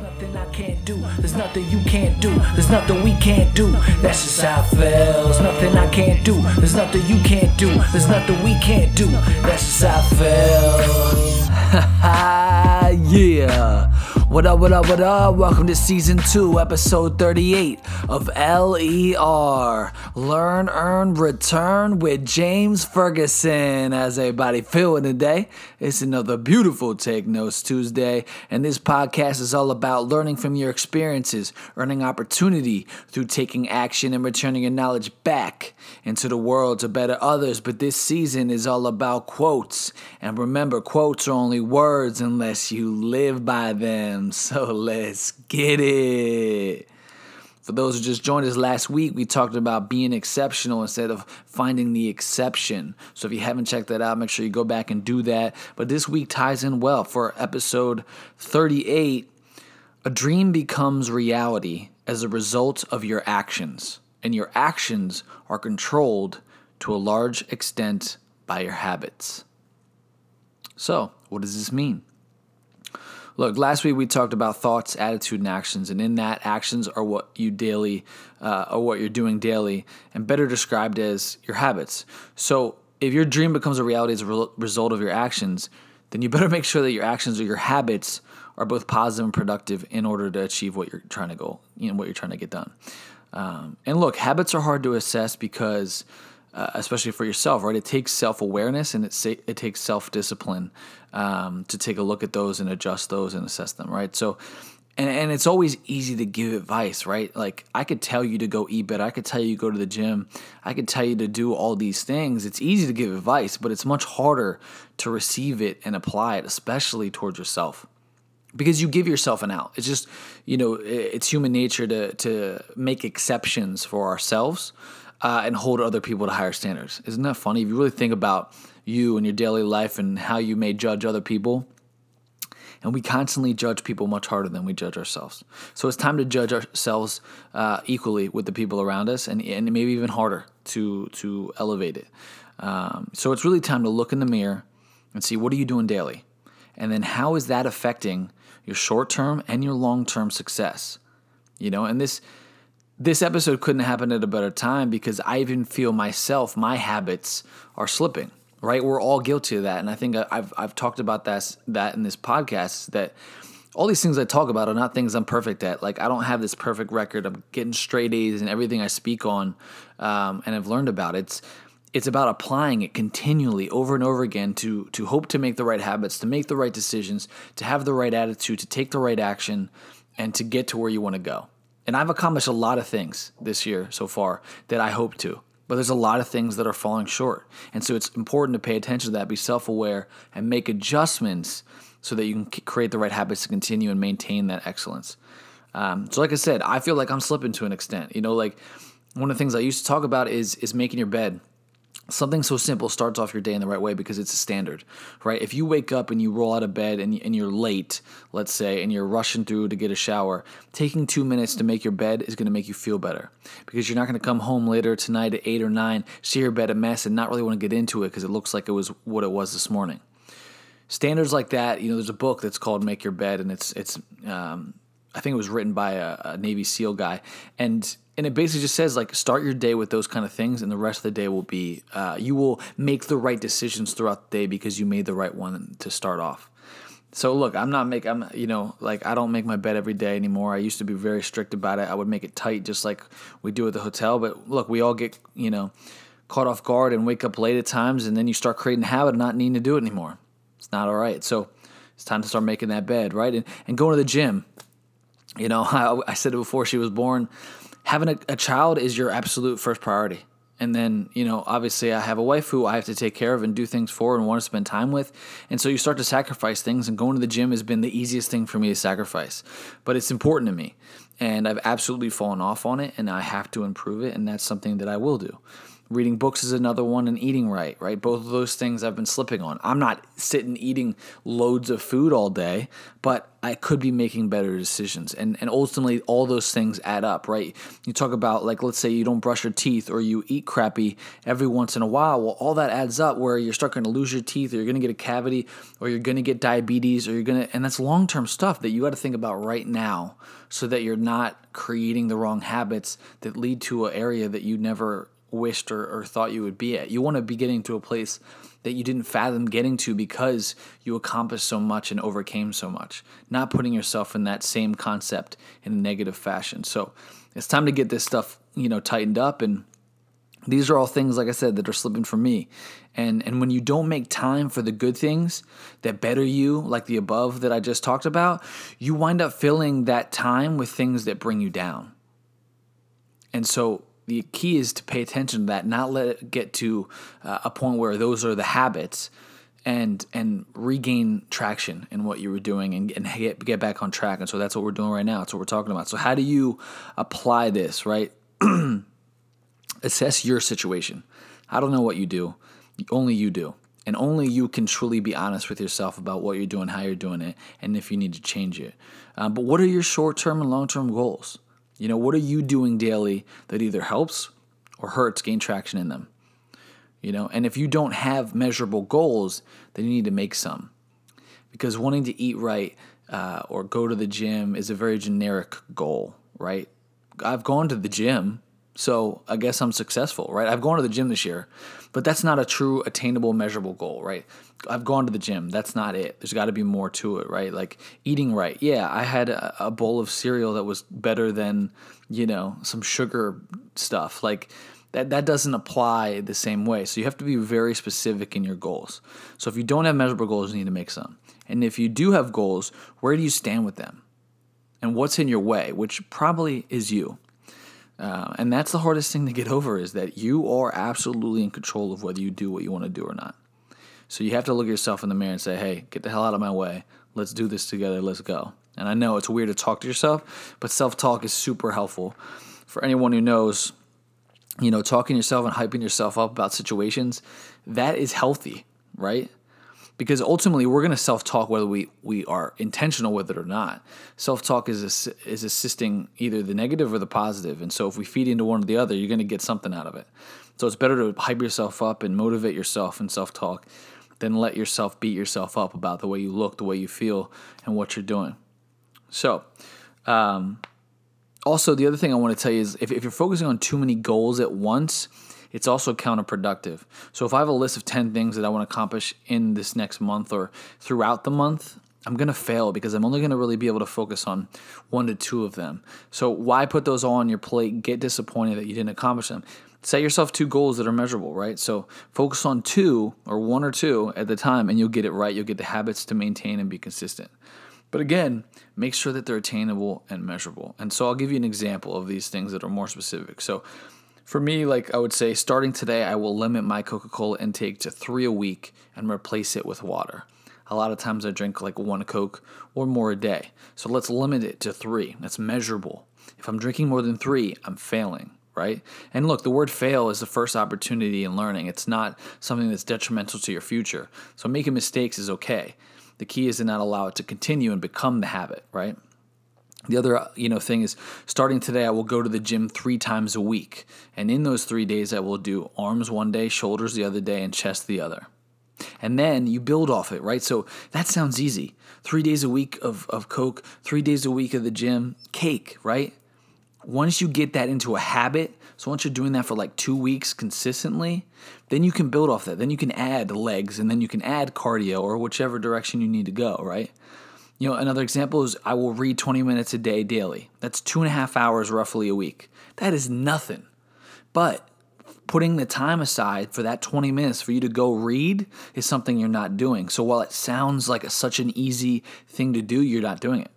Nothing I can't do. There's nothing you can't do. There's nothing we can't do. That's just how it feels. Nothing I can't do. There's nothing you can't do. There's nothing we can't do. That's just how it feels. yeah. What up, what up, what up? Welcome to season two, episode 38 of LER Learn, Earn, Return with James Ferguson. How's everybody feeling today? It's another beautiful Take Notes Tuesday, and this podcast is all about learning from your experiences, earning opportunity through taking action and returning your knowledge back into the world to better others. But this season is all about quotes. And remember, quotes are only words unless you live by them. So let's get it. For those who just joined us last week, we talked about being exceptional instead of finding the exception. So if you haven't checked that out, make sure you go back and do that. But this week ties in well for episode 38. A dream becomes reality as a result of your actions, and your actions are controlled to a large extent by your habits. So, what does this mean? Look, last week we talked about thoughts, attitude, and actions, and in that, actions are what you daily, uh, or what you're doing daily, and better described as your habits. So, if your dream becomes a reality as a re- result of your actions, then you better make sure that your actions or your habits are both positive and productive in order to achieve what you're trying to go, you know, what you're trying to get done. Um, and look, habits are hard to assess because uh, especially for yourself, right? It takes self awareness and it sa- it takes self discipline um, to take a look at those and adjust those and assess them, right? So, and and it's always easy to give advice, right? Like I could tell you to go eat better, I could tell you to go to the gym, I could tell you to do all these things. It's easy to give advice, but it's much harder to receive it and apply it, especially towards yourself because you give yourself an out. It's just, you know, it's human nature to to make exceptions for ourselves uh, and hold other people to higher standards. Isn't that funny? If you really think about you and your daily life and how you may judge other people, and we constantly judge people much harder than we judge ourselves. So it's time to judge ourselves uh, equally with the people around us, and, and maybe even harder to to elevate it. Um, so it's really time to look in the mirror and see what are you doing daily, and then how is that affecting your short term and your long term success. You know, and this this episode couldn't happen at a better time because I even feel myself, my habits are slipping. Right, we're all guilty of that, and I think I've I've talked about that that in this podcast that all these things I talk about are not things I'm perfect at. Like I don't have this perfect record. I'm getting straight A's and everything I speak on, um, and I've learned about. It's it's about applying it continually over and over again to to hope to make the right habits, to make the right decisions, to have the right attitude, to take the right action, and to get to where you want to go. And I've accomplished a lot of things this year so far that I hope to. But there's a lot of things that are falling short. And so it's important to pay attention to that, be self aware, and make adjustments so that you can create the right habits to continue and maintain that excellence. Um, so, like I said, I feel like I'm slipping to an extent. You know, like one of the things I used to talk about is is making your bed something so simple starts off your day in the right way because it's a standard, right? If you wake up and you roll out of bed and, and you're late, let's say, and you're rushing through to get a shower, taking two minutes to make your bed is going to make you feel better because you're not going to come home later tonight at eight or nine, see your bed a mess, and not really want to get into it because it looks like it was what it was this morning. Standards like that, you know, there's a book that's called "Make Your Bed," and it's it's um, I think it was written by a, a Navy SEAL guy, and and it basically just says like start your day with those kind of things and the rest of the day will be uh, you will make the right decisions throughout the day because you made the right one to start off. So look i'm not make i'm you know like i don't make my bed every day anymore. I used to be very strict about it. I would make it tight just like we do at the hotel. But look we all get you know caught off guard and wake up late at times and then you start creating a habit of not needing to do it anymore. It's not all right. So it's time to start making that bed right? And, and going to the gym you know I, I said it before she was born having a, a child is your absolute first priority. And then, you know, obviously I have a wife who I have to take care of and do things for and want to spend time with. And so you start to sacrifice things, and going to the gym has been the easiest thing for me to sacrifice. But it's important to me. And I've absolutely fallen off on it, and I have to improve it. And that's something that I will do. Reading books is another one, and eating right, right? Both of those things I've been slipping on. I'm not sitting eating loads of food all day, but I could be making better decisions. And, and ultimately, all those things add up, right? You talk about, like, let's say you don't brush your teeth or you eat crappy every once in a while. Well, all that adds up where you're starting to lose your teeth or you're going to get a cavity or you're going to get diabetes or you're going to, and that's long term stuff that you got to think about right now so that you're not creating the wrong habits that lead to an area that you never wished or, or thought you would be at. You want to be getting to a place that you didn't fathom getting to because you accomplished so much and overcame so much, not putting yourself in that same concept in a negative fashion. So it's time to get this stuff, you know, tightened up and these are all things like I said that are slipping for me. And and when you don't make time for the good things that better you, like the above that I just talked about, you wind up filling that time with things that bring you down. And so the key is to pay attention to that, not let it get to uh, a point where those are the habits, and and regain traction in what you were doing and, and get get back on track. And so that's what we're doing right now. That's what we're talking about. So how do you apply this? Right, assess your situation. I don't know what you do, only you do. And only you can truly be honest with yourself about what you're doing, how you're doing it, and if you need to change it. Um, but what are your short term and long term goals? You know, what are you doing daily that either helps or hurts gain traction in them? You know, and if you don't have measurable goals, then you need to make some. Because wanting to eat right uh, or go to the gym is a very generic goal, right? I've gone to the gym, so I guess I'm successful, right? I've gone to the gym this year, but that's not a true attainable, measurable goal, right? I've gone to the gym. That's not it. There's got to be more to it, right? Like eating right. Yeah, I had a, bowl of cereal that was better than, you know, some sugar stuff. Like that that doesn't apply the same way. So you have to be very specific in your goals. So if you don't have measurable goals, you need to make some. And if you do have goals, where do you stand with them? And what's in your way, which probably is you. Uh, and that's the hardest thing to get over is that you are absolutely in control of whether you do what you want to do or not. So you have to look at yourself in the mirror and say, hey, get the hell out of my way. Let's do this together. Let's go. And I know it's weird to talk to yourself, but self talk is super helpful. For anyone who knows, you know, talking yourself and hyping yourself up about situations, that is healthy, right? Because ultimately, we're going to self talk whether we, we are intentional with it or not. Self talk is, is assisting either the negative or the. And so, if we feed into one or the other, you're going to get something out of it. So, it's better to hype yourself up and motivate yourself in self talk than let yourself beat yourself up about the way you look, the way you feel, and what you're doing. So, um, also, the other thing I want to tell you is if, if you're focusing on too many goals at once, it's also counterproductive. So, if I have a list of 10 things that I want to accomplish in this next month or throughout the month, I'm going to fail because I'm only going to really be able to focus on one to two of them. So, why put those all on your plate? Get disappointed that you didn't accomplish them set yourself two goals that are measurable, right? So focus on two or one or two at the time and you'll get it right. You'll get the habits to maintain and be consistent. But again, make sure that they're attainable and measurable. And so I'll give you an example of these things that are more specific. So for me, like I would say, starting today, I will limit my Coca Cola intake to three a week and replace it with water. A lot of times I drink like one Coke or more a day. So let's limit it to three. That's measurable. If I'm drinking more than three, I'm failing right? And look, the word fail is the first opportunity in learning. It's not something that's detrimental to your future. So making mistakes is okay. The key is to not allow it to continue and become the habit, right? The other, uh, you know, thing is starting today I will go to the gym 3 times a week. And in those 3 days I will do arms one day, shoulders the other day and chest the other. And then you build off it, right? So that sounds easy. 3 days a week of of coke, 3 days a week of the gym, cake, right? once you get that into a habit, so once you're doing that for like two weeks consistently, then you can build off that. Then you can add legs and then you can add cardio or whichever direction you need to go, right? You know, another example is I will read 20 minutes a day daily. That's two and a half hours roughly a week. That is nothing. But putting the time aside for that 20 minutes for you to go read is something you're not doing. So while it sounds like a, such an easy thing to do, you're not doing it.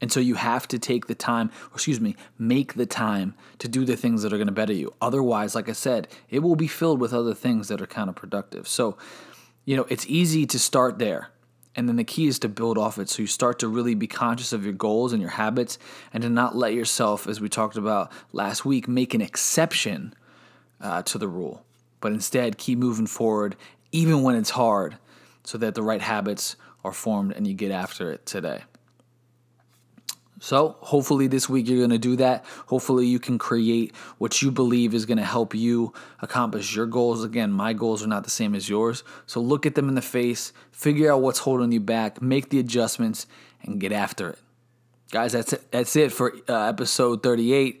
And so you have to take the time, or excuse me, make the time to do the things that are going to better you. Otherwise, like I said, it will be filled with other things that are counterproductive. So, you know, it's easy to start there. And then the key is to build off it. So you start to really be conscious of your goals and your habits and to not let yourself, as we talked about last week, make an exception uh, to the rule, but instead keep moving forward even when it's hard so that the right habits are formed and you get after it today. So, hopefully, this week you're going to do that. Hopefully, you can create what you believe is going to help you accomplish your goals. Again, my goals are not the same as yours. So, look at them in the face, figure out what's holding you back, make the adjustments, and get after it. Guys, that's it, that's it for uh, episode 38.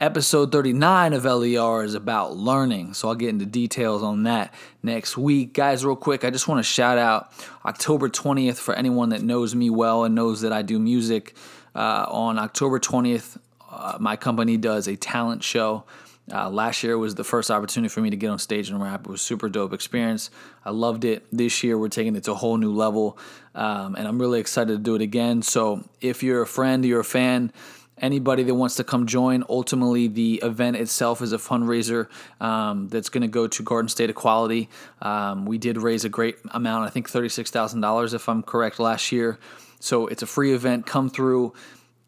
Episode 39 of LER is about learning, so I'll get into details on that next week. Guys, real quick, I just want to shout out October 20th for anyone that knows me well and knows that I do music. Uh, on October 20th, uh, my company does a talent show. Uh, last year was the first opportunity for me to get on stage and rap. It was super dope experience. I loved it. This year we're taking it to a whole new level, um, and I'm really excited to do it again. So if you're a friend, you're a fan, anybody that wants to come join. Ultimately, the event itself is a fundraiser um, that's going to go to Garden State Equality. Um, we did raise a great amount, I think $36,000 if I'm correct, last year. So it's a free event. Come through.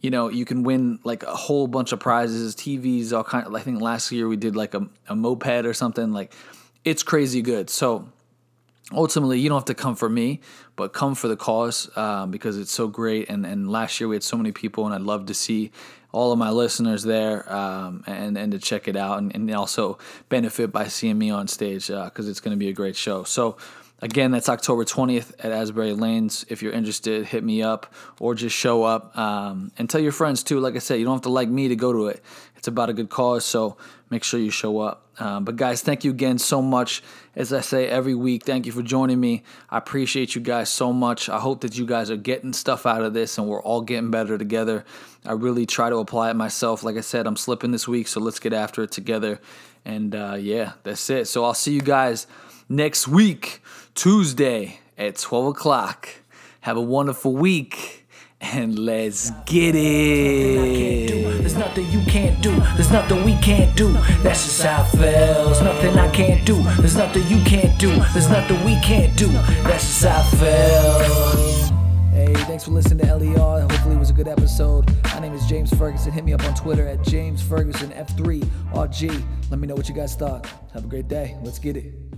You know, you can win like a whole bunch of prizes, TVs, all kind. Of, I think last year we did like a, a moped or something. Like, it's crazy good. So ultimately you don't have to come for me but come for the cause um, because it's so great and, and last year we had so many people and i'd love to see all of my listeners there um, and, and to check it out and, and also benefit by seeing me on stage because uh, it's going to be a great show so Again, that's October 20th at Asbury Lanes. If you're interested, hit me up or just show up um, and tell your friends too. Like I said, you don't have to like me to go to it. It's about a good cause, so make sure you show up. Um, but guys, thank you again so much. As I say every week, thank you for joining me. I appreciate you guys so much. I hope that you guys are getting stuff out of this and we're all getting better together. I really try to apply it myself. Like I said, I'm slipping this week, so let's get after it together. And uh, yeah, that's it. So I'll see you guys next week, Tuesday at 12 o'clock. Have a wonderful week and let's get it. There's nothing you can't do. There's nothing we can't do. That's just how it feels. Nothing I can't do. There's nothing you can't do. There's nothing we can't do. That's just how it feels. Hey, thanks for listening to LER. Hopefully, it was a good episode. My name is James Ferguson. Hit me up on Twitter at James Ferguson F3RG. Let me know what you guys thought. Have a great day. Let's get it.